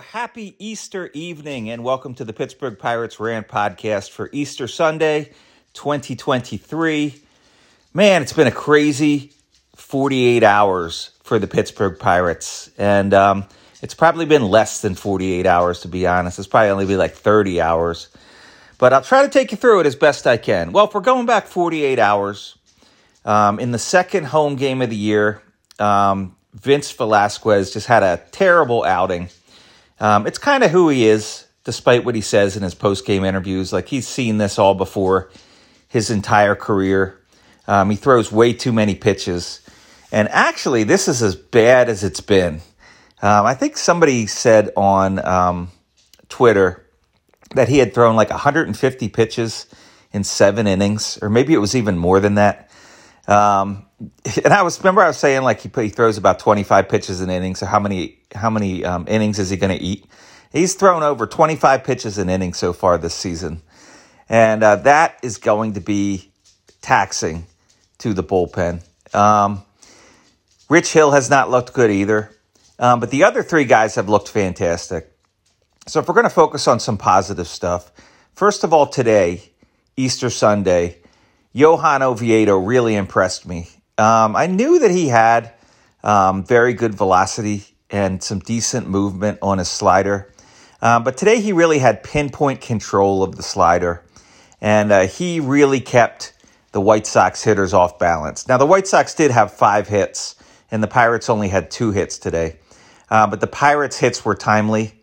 happy Easter evening, and welcome to the Pittsburgh Pirates Rant podcast for Easter Sunday, 2023. Man, it's been a crazy 48 hours for the Pittsburgh Pirates, and um, it's probably been less than 48 hours, to be honest. It's probably only be like 30 hours, but I'll try to take you through it as best I can. Well, if we're going back 48 hours, um, in the second home game of the year, um, Vince Velasquez just had a terrible outing. Um, it's kind of who he is, despite what he says in his post game interviews. Like he's seen this all before his entire career. Um, he throws way too many pitches. And actually, this is as bad as it's been. Um, I think somebody said on um, Twitter that he had thrown like 150 pitches in seven innings, or maybe it was even more than that. Um, and I was remember I was saying like he he throws about 25 pitches an inning. So how many how many um, innings is he going to eat? He's thrown over 25 pitches an inning so far this season, and uh, that is going to be taxing to the bullpen. Um, Rich Hill has not looked good either, um, but the other three guys have looked fantastic. So if we're going to focus on some positive stuff, first of all, today, Easter Sunday, Johan Oviedo really impressed me. Um, I knew that he had um, very good velocity and some decent movement on his slider. Um, but today he really had pinpoint control of the slider. And uh, he really kept the White Sox hitters off balance. Now, the White Sox did have five hits, and the Pirates only had two hits today. Uh, but the Pirates' hits were timely.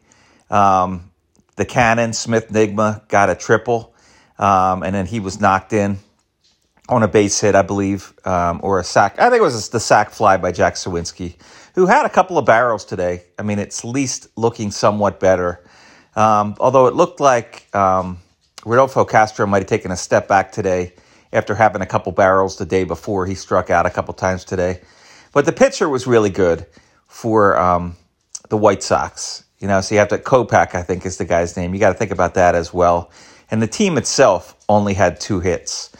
Um, the Cannon, Smith-Njigba, got a triple, um, and then he was knocked in on a base hit, I believe, um, or a sack. I think it was the sack fly by Jack Suwinski, who had a couple of barrels today. I mean, it's least looking somewhat better. Um, although it looked like um, Rodolfo Castro might have taken a step back today after having a couple barrels the day before. He struck out a couple times today. But the pitcher was really good for um, the White Sox. You know, so you have to, Kopech, I think is the guy's name. You got to think about that as well. And the team itself only had two hits.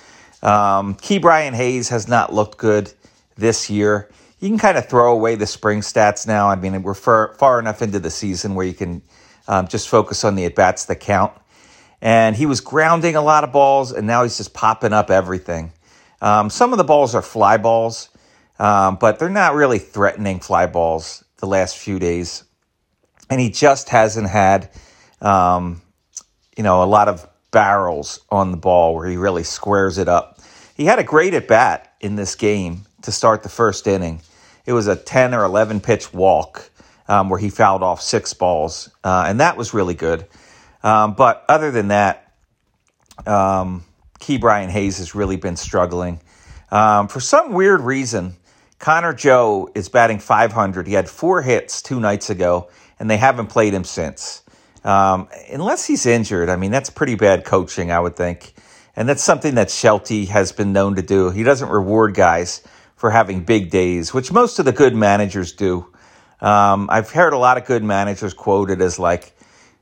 Um, Brian Hayes has not looked good this year. You can kind of throw away the spring stats now. I mean, we're far, far enough into the season where you can um, just focus on the at bats that count. And he was grounding a lot of balls, and now he's just popping up everything. Um, some of the balls are fly balls, um, but they're not really threatening fly balls the last few days. And he just hasn't had, um, you know, a lot of barrels on the ball where he really squares it up. He had a great at bat in this game to start the first inning. It was a 10 or 11 pitch walk um, where he fouled off six balls, uh, and that was really good. Um, but other than that, um, Brian Hayes has really been struggling. Um, for some weird reason, Connor Joe is batting 500. He had four hits two nights ago, and they haven't played him since. Um, unless he's injured, I mean, that's pretty bad coaching, I would think. And that's something that Shelty has been known to do. He doesn't reward guys for having big days, which most of the good managers do. Um, I've heard a lot of good managers quoted as like,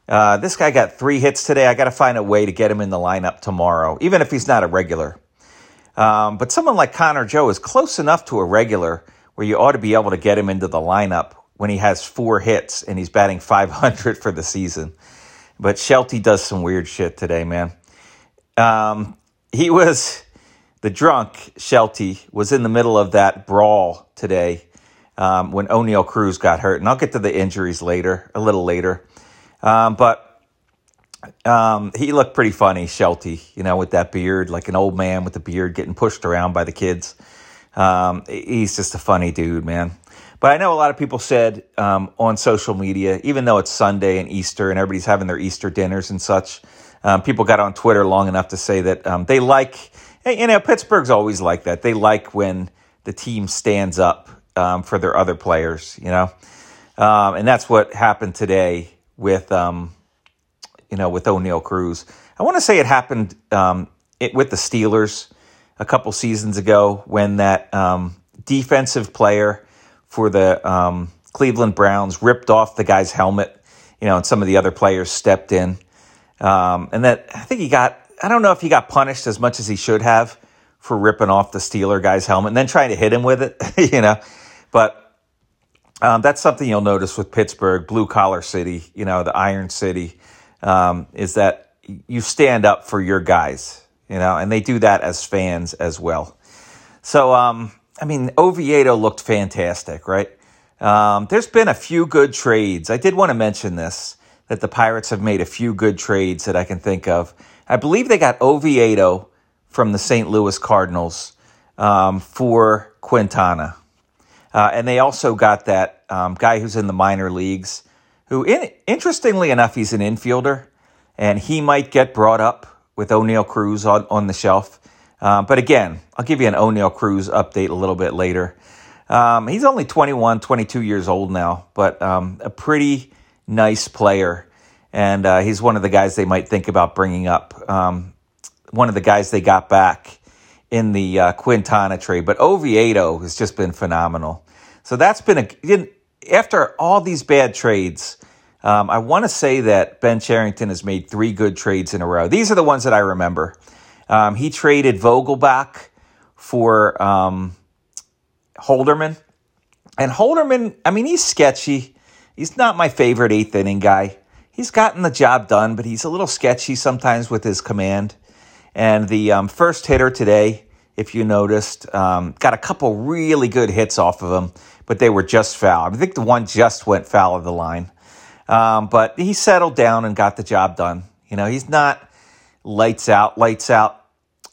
uh, this guy got three hits today. I got to find a way to get him in the lineup tomorrow, even if he's not a regular. Um, but someone like Connor Joe is close enough to a regular where you ought to be able to get him into the lineup when he has four hits and he's batting 500 for the season. But Shelty does some weird shit today, man. Um, he was the drunk Shelty was in the middle of that brawl today um, when Oneil Cruz got hurt, and I'll get to the injuries later, a little later. Um, but um, he looked pretty funny, Shelty, you know, with that beard, like an old man with a beard getting pushed around by the kids. Um, he's just a funny dude, man. But I know a lot of people said um, on social media, even though it's Sunday and Easter and everybody's having their Easter dinners and such, um, people got on Twitter long enough to say that um, they like, you know, Pittsburgh's always like that. They like when the team stands up um, for their other players, you know, um, and that's what happened today with, um, you know, with Oneil Cruz. I want to say it happened um, it, with the Steelers a couple seasons ago when that defensive player for the Cleveland Browns ripped off the guy's helmet, you know, and some of the other players stepped in. Um, and that I think he got, I don't know if he got punished as much as he should have for ripping off the Steeler guy's helmet and then trying to hit him with it, you know. But Um, that's something you'll notice with Pittsburgh, blue collar city, you know, the Iron City, um, is that you stand up for your guys, you know, and they do that as fans as well. So, um, I mean, Oviedo looked fantastic, right? Um, there's been a few good trades. I did want to mention this that the Pirates have made a few good trades that I can think of. I believe they got Oviedo from the St. Louis Cardinals um, for Quintana. Uh, and they also got that um, guy who's in the minor leagues, who, in, interestingly enough, he's an infielder, and he might get brought up with Oneil Cruz on, on the shelf. Uh, but again, I'll give you an Oneil Cruz update a little bit later. Um, he's only 21, 22 years old now, but um, a pretty nice player. And uh, he's one of the guys they might think about bringing up. Um, one of the guys they got back in the uh, Quintana trade. But Oviedo has just been phenomenal. So that's been a. After all these bad trades, um, I want to say that Ben Cherington has made three good trades in a row. These are the ones that I remember. Um, he traded Vogelbach for um, Holderman. And Holderman, I mean, he's sketchy. He's not my favorite eighth inning guy. He's gotten the job done, but he's a little sketchy sometimes with his command. And the um, first hitter today, if you noticed, um, got a couple really good hits off of him, but they were just foul. I think the one just went foul of the line. Um, but he settled down and got the job done. You know, he's not lights out, lights out.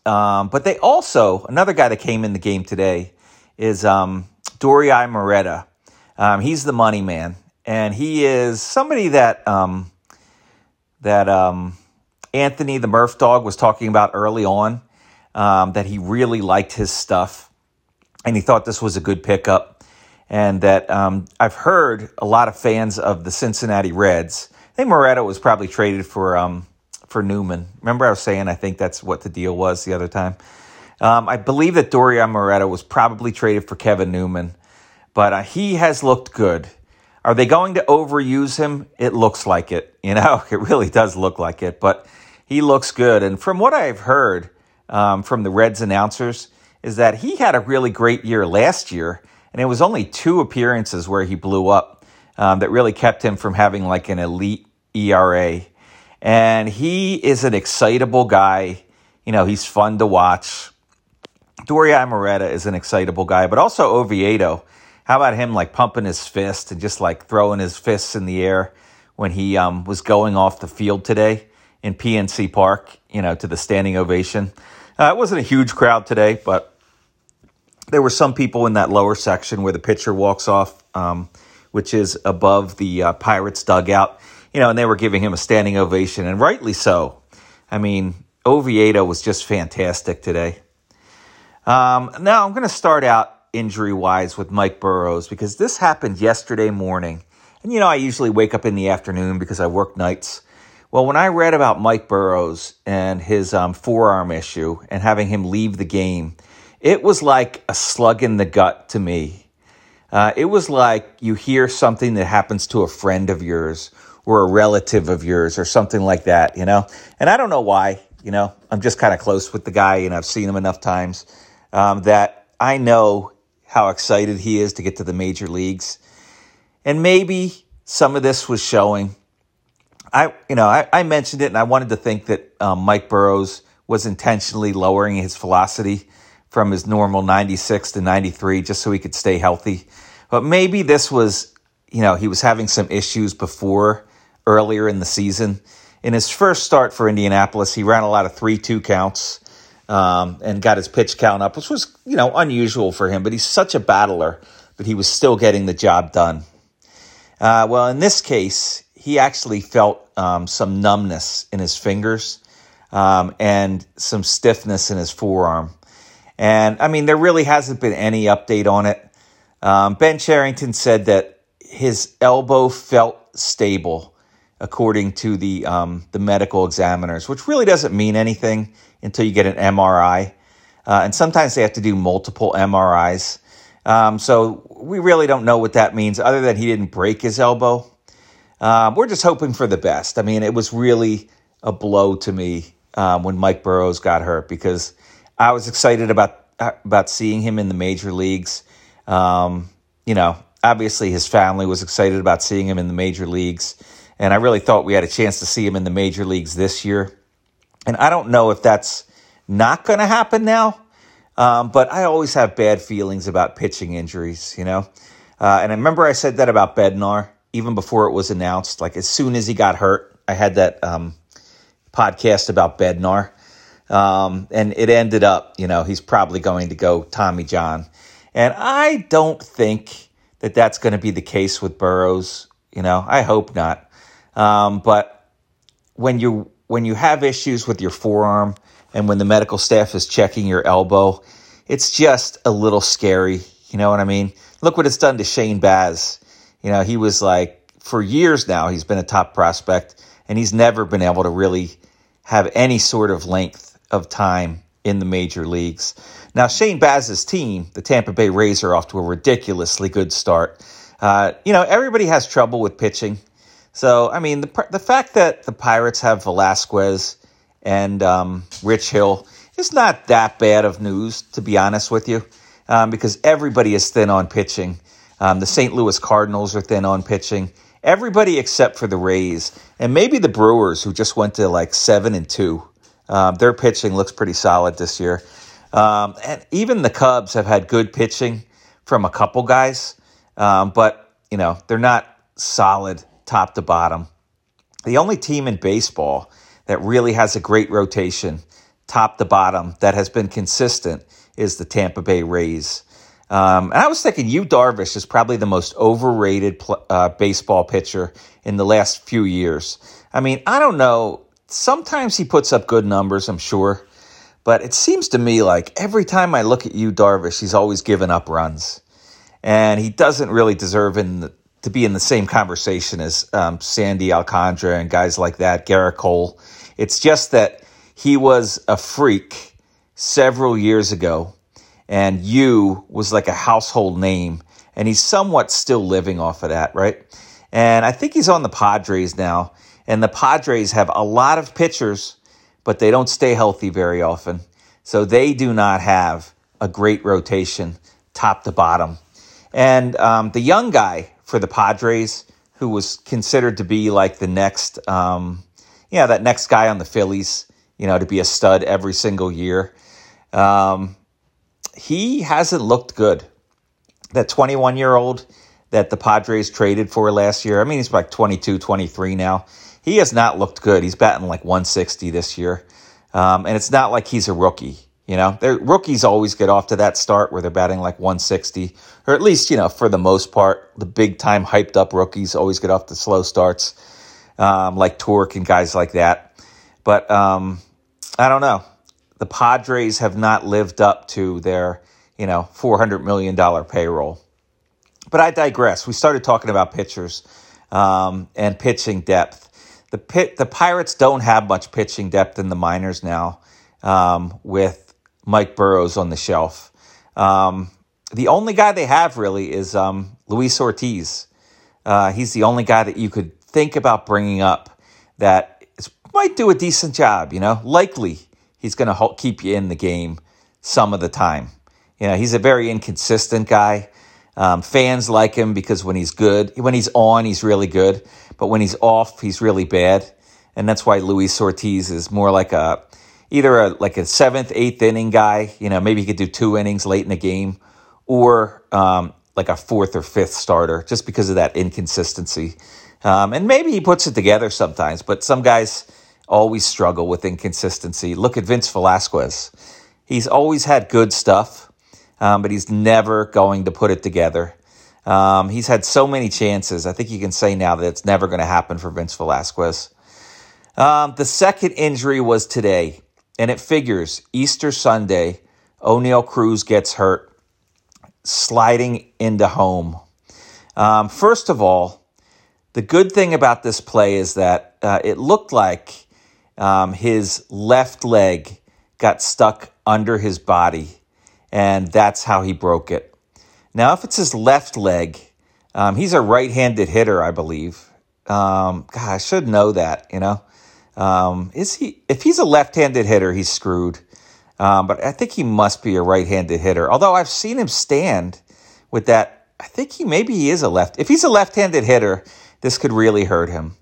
Um, but they also, another guy that came in the game today is um, Dauri Moreta. Um, he's the money man, and he is somebody that um, that um, Anthony the Murph Dog was talking about early on. Um, that he really liked his stuff, and he thought this was a good pickup. And that um, I've heard a lot of fans of the Cincinnati Reds. I think Moreta was probably traded for um, for Newman. Remember, I was saying I think that's what the deal was the other time. Um, I believe that Dauri Moreta was probably traded for Kevin Newman, but uh, he has looked good. Are they going to overuse him? It looks like it. You know, it really does look like it, but he looks good. And from what I've heard um, from the Reds announcers, is that he had a really great year last year, and it was only two appearances where he blew up um, that really kept him from having like an elite ERA. And he is an excitable guy. You know, he's fun to watch. Dauri Moreta is an excitable guy, but also Oviedo. How about him like pumping his fist and just like throwing his fists in the air when he um, was going off the field today in PNC Park, you know, to the standing ovation. Uh, it wasn't a huge crowd today, but there were some people in that lower section where the pitcher walks off, um, which is above the uh, Pirates dugout, you know, and they were giving him a standing ovation, and rightly so. I mean, Oviedo was just fantastic today. Um, now I'm going to start out injury wise with Mike Burrows because this happened yesterday morning. And you know, I usually wake up in the afternoon because I work nights. Well, when I read about Mike Burrows and his um, forearm issue and having him leave the game, it was like a slug in the gut to me. Uh, it was like you hear something that happens to a friend of yours or a relative of yours or something like that, you know? And I don't know why, you know, I'm just kind of close with the guy and I've seen him enough times um, that I know how excited he is to get to the major leagues. And maybe some of this was showing. I, you know, I, I mentioned it and I wanted to think that um, Mike Burrows was intentionally lowering his velocity from his normal 96 to 93 just so he could stay healthy. But maybe this was, you know, he was having some issues before earlier in the season. In his first start for Indianapolis, he ran a lot of 3 2 counts um, and got his pitch count up, which was you know unusual for him. But he's such a battler, but he was still getting the job done. Uh, well, in this case, he actually felt um, some numbness in his fingers um, and some stiffness in his forearm. And I mean, there really hasn't been any update on it. Um, ben Cherington said that his elbow felt stable, according to the um, the medical examiners, which really doesn't mean anything until you get an MRI. Uh, and sometimes they have to do multiple MRIs. Um, so we really don't know what that means, other than he didn't break his elbow. Um, we're just hoping for the best. I mean, it was really a blow to me um, when Mike Burrows got hurt because I was excited about about seeing him in the major leagues. Um, you know, obviously, his family was excited about seeing him in the major leagues. And I really thought we had a chance to see him in the major leagues this year. And I don't know if that's not going to happen now, um, but I always have bad feelings about pitching injuries, you know? Uh, and I remember I said that about Bednar even before it was announced. Like as soon as he got hurt, I had that um, podcast about Bednar. Um, and it ended up, you know, he's probably going to go Tommy John. And I don't think that that's going to be the case with Burrows. You know, I hope not. Um, but when you when you have issues with your forearm and when the medical staff is checking your elbow, it's just a little scary. You know what I mean? Look what it's done to Shane Baz. You know, he was like for years now he's been a top prospect and he's never been able to really have any sort of length of time in the major leagues. Now, Shane Baz's team, the Tampa Bay Rays, are off to a ridiculously good start. Uh, you know, everybody has trouble with pitching. So, I mean, the, the fact that the Pirates have Velasquez and um, Rich Hill is not that bad of news, to be honest with you, um, because everybody is thin on pitching. Um, the St. Louis Cardinals are thin on pitching. Everybody except for the Rays and maybe the Brewers, who just went to like seven and two. Um, their pitching looks pretty solid this year. Um, and even the Cubs have had good pitching from a couple guys, um, but you know they're not solid top to bottom. The only team in baseball that really has a great rotation, top to bottom, that has been consistent is the Tampa Bay Rays. Um, and I was thinking, Yu Darvish is probably the most overrated uh, baseball pitcher in the last few years. I mean, I don't know. Sometimes he puts up good numbers, I'm sure. But it seems to me like every time I look at Yu Darvish, he's always giving up runs. And he doesn't really deserve in the, to be in the same conversation as um, Sandy Alcantara and guys like that, Gerrit Cole. It's just that he was a freak several years ago, and you was like a household name, and he's somewhat still living off of that, right? And I think he's on the Padres now, and the Padres have a lot of pitchers, but they don't stay healthy very often. So they do not have a great rotation, top to bottom. And um, the young guy for the Padres, who was considered to be like the next, um, yeah, that next guy on the Phillies, you know, to be a stud every single year. Um, he hasn't looked good. That 21 year old that the Padres traded for last year, I mean, he's like 22, 23 now. He has not looked good. He's batting like 160 this year. Um, and it's not like he's a rookie. You know, their rookies always get off to that start where they're batting like 160, or at least, you know, for the most part, the big time hyped up rookies always get off the slow starts, um, like Torque and guys like that. But um, I don't know. The Padres have not lived up to their, you know, $400 million payroll. But I digress. We started talking about pitchers um, and pitching depth. The pit, the Pirates don't have much pitching depth in the minors now um, with Mike Burrows on the shelf. Um, the only guy they have really is um, Luis Ortiz. Uh, he's the only guy that you could think about bringing up that might do a decent job. You know, likely he's going to keep you in the game some of the time. You know, he's a very inconsistent guy. Um, fans like him because when he's good, when he's on, he's really good, but when he's off, he's really bad. And that's why Luis Ortiz is more like a either a like a seventh, eighth inning guy. You know, maybe he could do two innings late in the game, or um, like a fourth or fifth starter, just because of that inconsistency. Um, and maybe he puts it together sometimes, but some guys always struggle with inconsistency. Look at Vince Velasquez. He's always had good stuff, um, but he's never going to put it together. Um, he's had so many chances. I think you can say now that it's never going to happen for Vince Velasquez. Um, the second injury was today. And it figures Easter Sunday, Oneil Cruz gets hurt, sliding into home. Um, first of all, the good thing about this play is that uh, it looked like um, his left leg got stuck under his body, and that's how he broke it. Now, if it's his left leg, um, he's a right handed hitter, I believe. Um, God, I should know that, you know. Um, is he? If he's a left-handed hitter, he's screwed. Um, but I think he must be a right-handed hitter. Although I've seen him stand with that I think he maybe he is a left. If he's a left-handed hitter, this could really hurt him.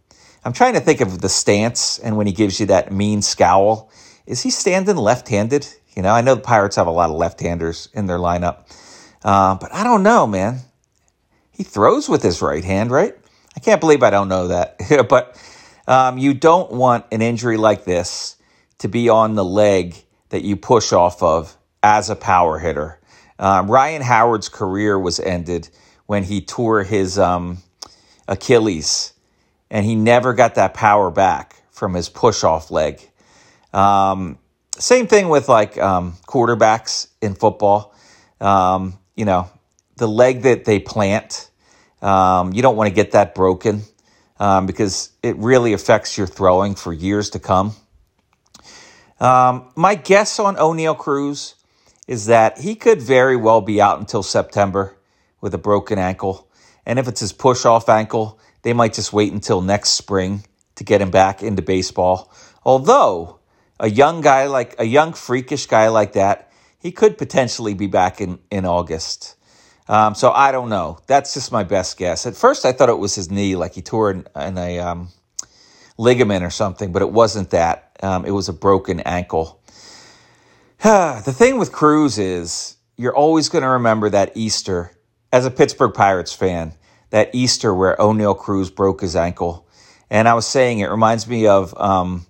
I'm trying to think of the stance and when he gives you that mean scowl. Is he standing left-handed? You know, I know the Pirates have a lot of left-handers in their lineup, uh, but I don't know, man. He throws with his right hand, right? I can't believe I don't know that. but um, you don't want an injury like this to be on the leg that you push off of as a power hitter. Um, Ryan Howard's career was ended when he tore his um, Achilles, and he never got that power back from his push off leg. Um, same thing with like um, quarterbacks in football. Um, you know, the leg that they plant, you don't want to get that broken Um, because it really affects your throwing for years to come. Um, my guess on Oneil Cruz is that he could very well be out until September with a broken ankle. And if it's his push off ankle, they might just wait until next spring to get him back into baseball. Although a young guy like a young freakish guy like that, he could potentially be back in, in August. Um, so I don't know. That's just my best guess. At first, I thought it was his knee, like he tore in, in a um, ligament or something, but it wasn't that. Um, it was a broken ankle. the thing with Cruz is you're always going to remember that Easter as a Pittsburgh Pirates fan, that Easter where Oneil Cruz broke his ankle. And I was saying it reminds me of um,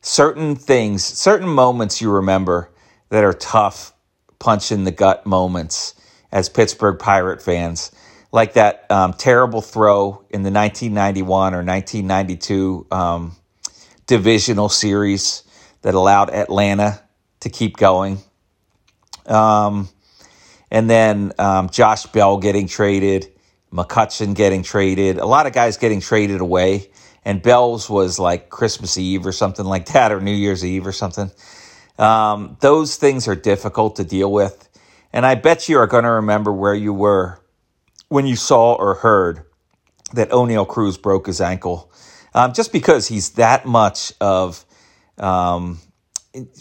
certain things, certain moments you remember that are tough, punch in the gut moments as Pittsburgh Pirate fans. Like that um, terrible throw in the 1991 or 1992 um, divisional series that allowed Atlanta to keep going. Um, and then um, Josh Bell getting traded, McCutchen getting traded, a lot of guys getting traded away. And Bell's was like Christmas Eve or something like that, or New Year's Eve or something. Um, those things are difficult to deal with. And I bet you are going to remember where you were when you saw or heard that Oneil Cruz broke his ankle. Um, just because he's that much of um,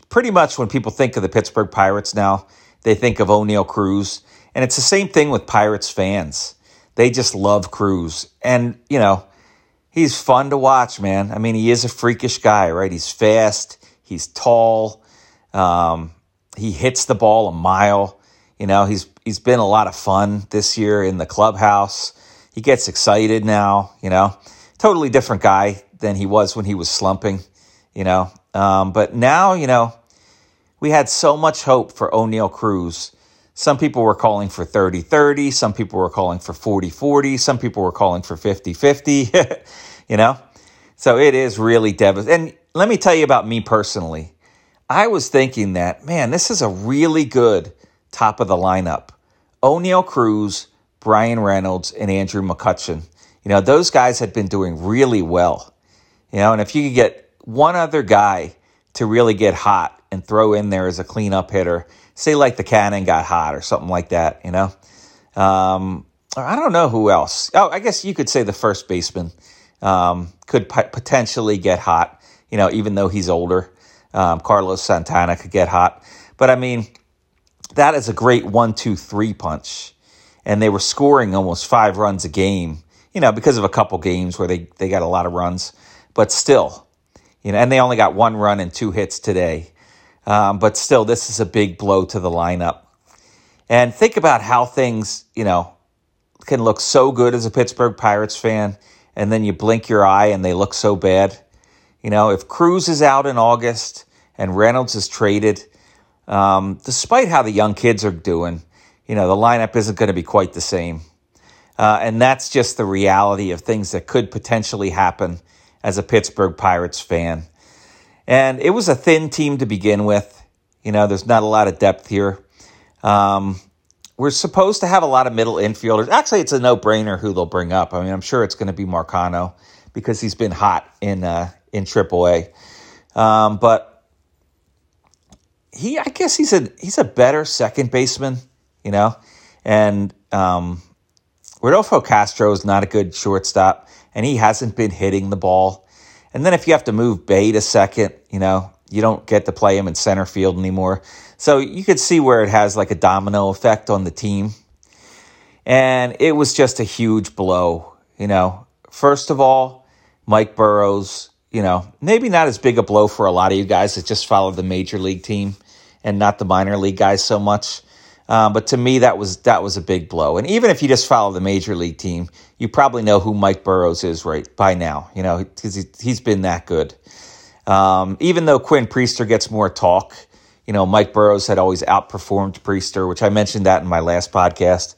pretty much when people think of the Pittsburgh Pirates now, they think of Oneil Cruz. And it's the same thing with Pirates fans. They just love Cruz. And, you know, he's fun to watch, man. I mean, he is a freakish guy, right? He's fast, he's tall, um, he hits the ball a mile. You know, he's he's been a lot of fun this year in the clubhouse. He gets excited now, you know. Totally different guy than he was when he was slumping, you know. Um, but now, you know, we had so much hope for Oneil Cruz. Some people were calling for 30 30. Some people were calling for 40 40. Some people were calling for 50 50. you know? So it is really devastating. And let me tell you about me personally. I was thinking that, man, this is a really good top of the lineup. Oneil Cruz, Bryan Reynolds, and Andrew McCutchen. You know, those guys had been doing really well. You know, and if you could get one other guy to really get hot and throw in there as a cleanup hitter. Say like the cannon got hot or something like that, you know. Um, I don't know who else. Oh, I guess you could say the first baseman um, could p- potentially get hot. You know, even though he's older, um, Carlos Santana could get hot. But I mean, that is a great one, two, three punch. And they were scoring almost five runs a game. You know, because of a couple games where they they got a lot of runs. But still, you know, and they only got one run and two hits today. Um, but still, this is a big blow to the lineup. And think about how things, you know, can look so good as a Pittsburgh Pirates fan, and then you blink your eye and they look so bad. You know, if Cruz is out in August and Reynolds is traded, um, despite how the young kids are doing, you know, the lineup isn't going to be quite the same. Uh, and that's just the reality of things that could potentially happen as a Pittsburgh Pirates fan. And it was a thin team to begin with. You know, there's not a lot of depth here. Um, we're supposed to have a lot of middle infielders. Actually, it's a no brainer who they'll bring up. I mean, I'm sure it's going to be Marcano because he's been hot in uh, in AAA. Um, but he, I guess he's a he's a better second baseman, you know. And um, Rodolfo Castro is not a good shortstop and he hasn't been hitting the ball. And then if you have to move Bae to second, you know, you don't get to play him in center field anymore. So you could see where it has like a domino effect on the team. And it was just a huge blow. You know, first of all, Mike Burrows, you know, maybe not as big a blow for a lot of you guys that just follow the major league team and not the minor league guys so much. Um, but to me, that was that was a big blow. And even if you just follow the major league team, you probably know who Mike Burrows is right by now. You know, because he, he's been that good. Um, even though Quinn Priester gets more talk, you know, Mike Burrows had always outperformed Priester, which I mentioned that in my last podcast.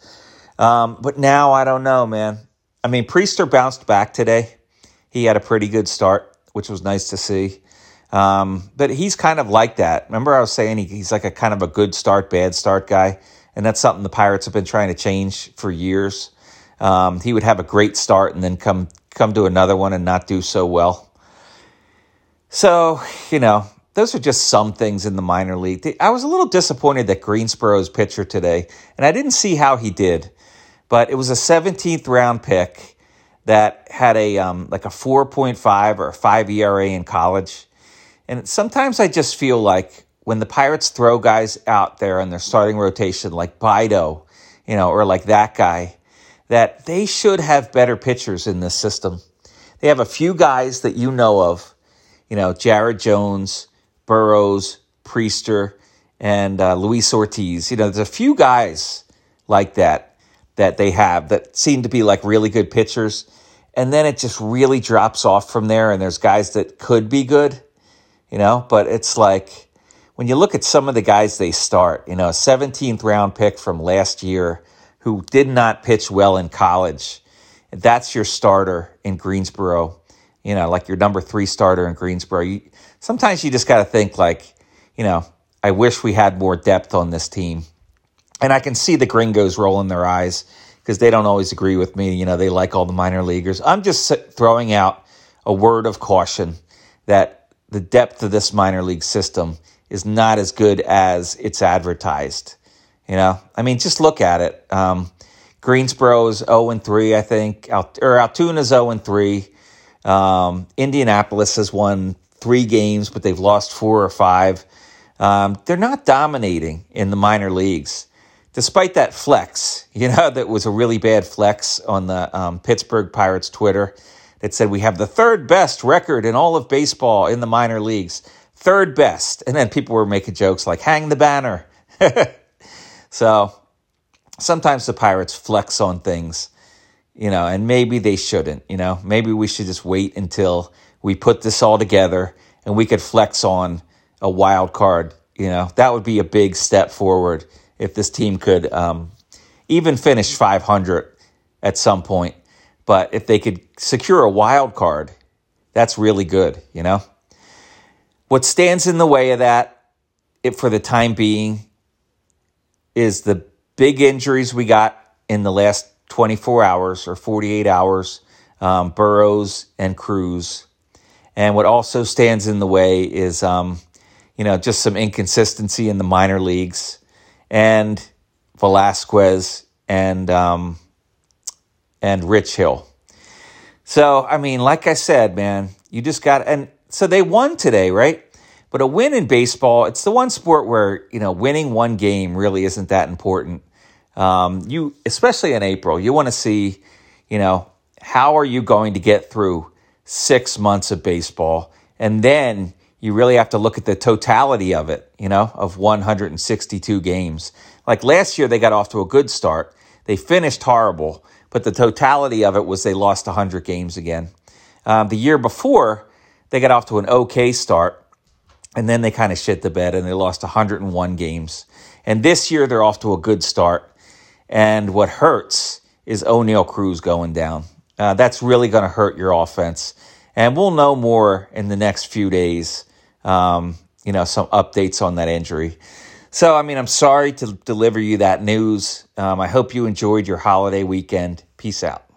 Um, but now I don't know, man. I mean, Priester bounced back today. He had a pretty good start, which was nice to see. Um, but he's kind of like that. Remember, I was saying he, he's like a kind of a good start, bad start guy, and that's something the Pirates have been trying to change for years. Um, he would have a great start and then come come to another one and not do so well. So you know, those are just some things in the minor league. I was a little disappointed that Greensboro's pitcher today, and I didn't see how he did, but it was a 17th round pick that had a um, like a 4.5 or a 5 ERA in college and sometimes I just feel like when the Pirates throw guys out there in their starting rotation, like Bido, you know, or like that guy, that they should have better pitchers in this system. They have a few guys that you know of, you know, Jared Jones, Burrows, Priester, and uh, Luis Ortiz. You know, there's a few guys like that that they have that seem to be like really good pitchers. And then it just really drops off from there. And there's guys that could be good you know, but it's like when you look at some of the guys they start, you know, 17th round pick from last year who did not pitch well in college, that's your starter in Greensboro, you know, like your number three starter in Greensboro. You, sometimes you just got to think like, you know, I wish we had more depth on this team. And I can see the gringos rolling their eyes because they don't always agree with me. You know, they like all the minor leaguers. I'm just throwing out a word of caution that the depth of this minor league system is not as good as it's advertised. You know, I mean, just look at it. Um, Greensboro is 0 and 3, I think, or Altoona is 0 and 3. Um, Indianapolis has won three games, but they've lost four or five. Um, they're not dominating in the minor leagues, despite that flex. You know, that was a really bad flex on the um, Pittsburgh Pirates Twitter that said we have the third best record in all of baseball in the minor leagues. Third best. And then people were making jokes like, hang the banner. so sometimes the Pirates flex on things, you know, and maybe they shouldn't, you know. Maybe we should just wait until we put this all together and we could flex on a wild card, you know. That would be a big step forward if this team could um, even finish 500 at some point but if they could secure a wild card, that's really good, you know? What stands in the way of that, for the time being, is the big injuries we got in the last 24 hours or 48 hours um, Burrows and Cruz. And what also stands in the way is, um, you know, just some inconsistency in the minor leagues and Velasquez and um, and Rich Hill. So, I mean, like I said, man, you just got, and so they won today, right? But a win in baseball, it's the one sport where, you know, winning one game really isn't that important. Um, you, especially in April, you want to see, you know, how are you going to get through six months of baseball? And then you really have to look at the totality of it, you know, of 162 games. Like last year, they got off to a good start. They finished horrible, but the totality of it was they lost 100 games again. Um, the year before, they got off to an okay start, and then they kind of shit the bed and they lost 101 games. And this year, they're off to a good start. And what hurts is Oneil Cruz going down. Uh, that's really going to hurt your offense. And we'll know more in the next few days. Um, you know, some updates on that injury. So, I mean, I'm sorry to deliver you that news. Um, I hope you enjoyed your holiday weekend. Peace out.